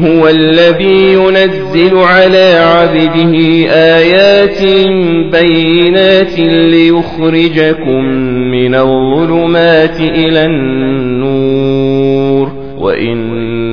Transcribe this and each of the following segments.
هو الذي ينزل على عبده آيات بينات ليخرجكم من الظلمات إلى النور. وإن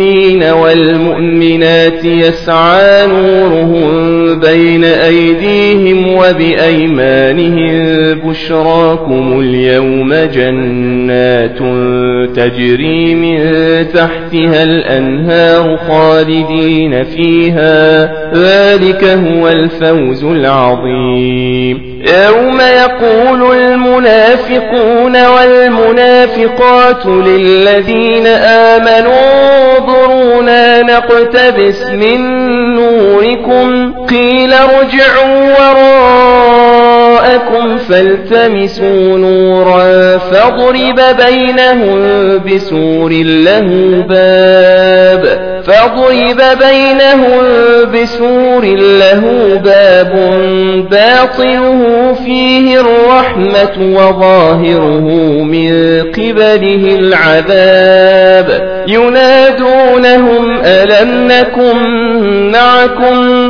المؤمنين والمؤمنات يسعى نورهم بين أيديهم وبأيمانهم بشراكم اليوم جنات تجري من تحتها الأنهار خالدين فيها. ذلك هو الفوز العظيم. يوم يقول المنافقون والمنافقات للذين آمنوا انظرونا نقتبس من نوركم. قيل ارجعوا وراءكم فالتمسوا نورا فاضرب بينهم بسور له باب فاضرب بينهم بسور له باب باطنه فيه الرحمة وظاهره من قبله العذاب ينادونهم ألم نكن معكم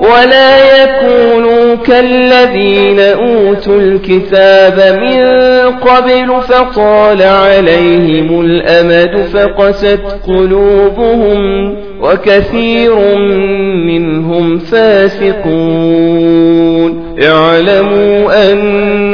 ولا يكونوا كالذين أوتوا الكتاب من قبل فطال عليهم الأمد فقست قلوبهم وكثير منهم فاسقون. اعلموا أن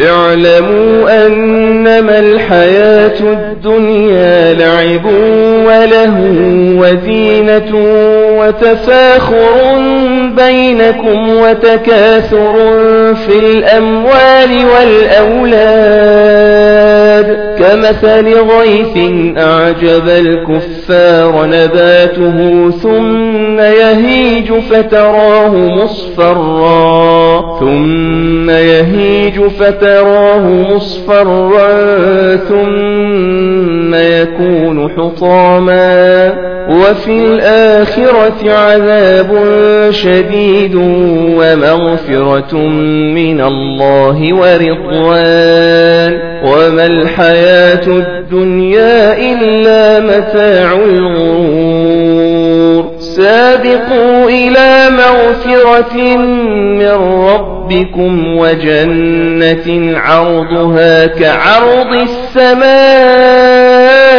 اعلموا أنما الحياة الدنيا لعب وله وزينة وتفاخر بينكم وتكاثر في الأموال والأولاد. كمثل غيث أعجب الكفار نباته ثم يهيج فتراه مصفرا ثم يهيج فتراه مصفرا ثم يكون حطاما وفي الآخرة عذاب شديد ومغفرة من الله ورضوان وما الحياة الدنيا إلا متاع الغرور. سابقوا إلى مغفرة من ربكم وجنة عرضها كعرض السماء.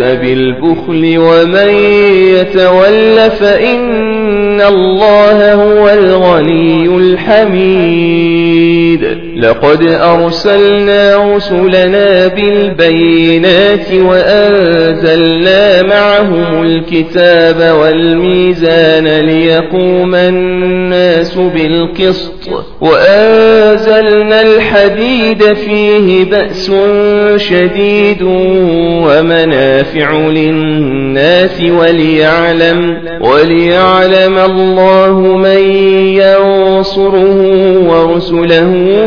الناس بالبخل ومن يتول فإن الله هو الغني الحميد. لقد أرسلنا رسلنا بالبينات وأنزلنا معهم الكتاب والميزان ليقوم الناس بالقسط وأنزلنا الحديد فيه بأس شديد ومنافع للناس وليعلم وليعلم الله من ينصره ورسله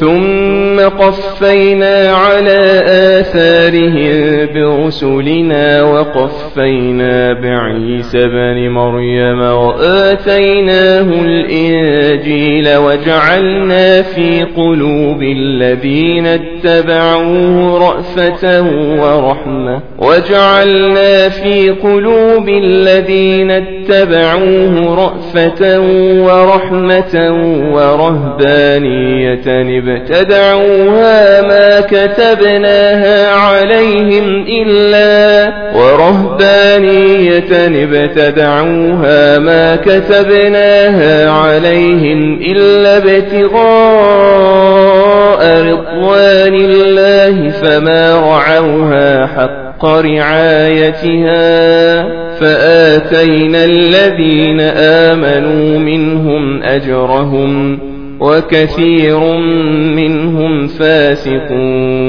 ثم قفينا على آثارهم برسلنا وقفينا بعيسى بن مريم وآتيناه الإنجيل وجعلنا في قلوب الذين اتبعوه رأفة ورحمة وجعلنا في قلوب الذين اتبعوه رأفة ورحمة ورهبانية ابتدعوها ما كتبناها عليهم إلا ورهبانية ابتدعوها ما كتبناها عليهم إلا ابتغاء رضوان الله فما رعوها حق رعايتها فآتينا الذين آمنوا منهم أجرهم وكثير منهم فاسقون.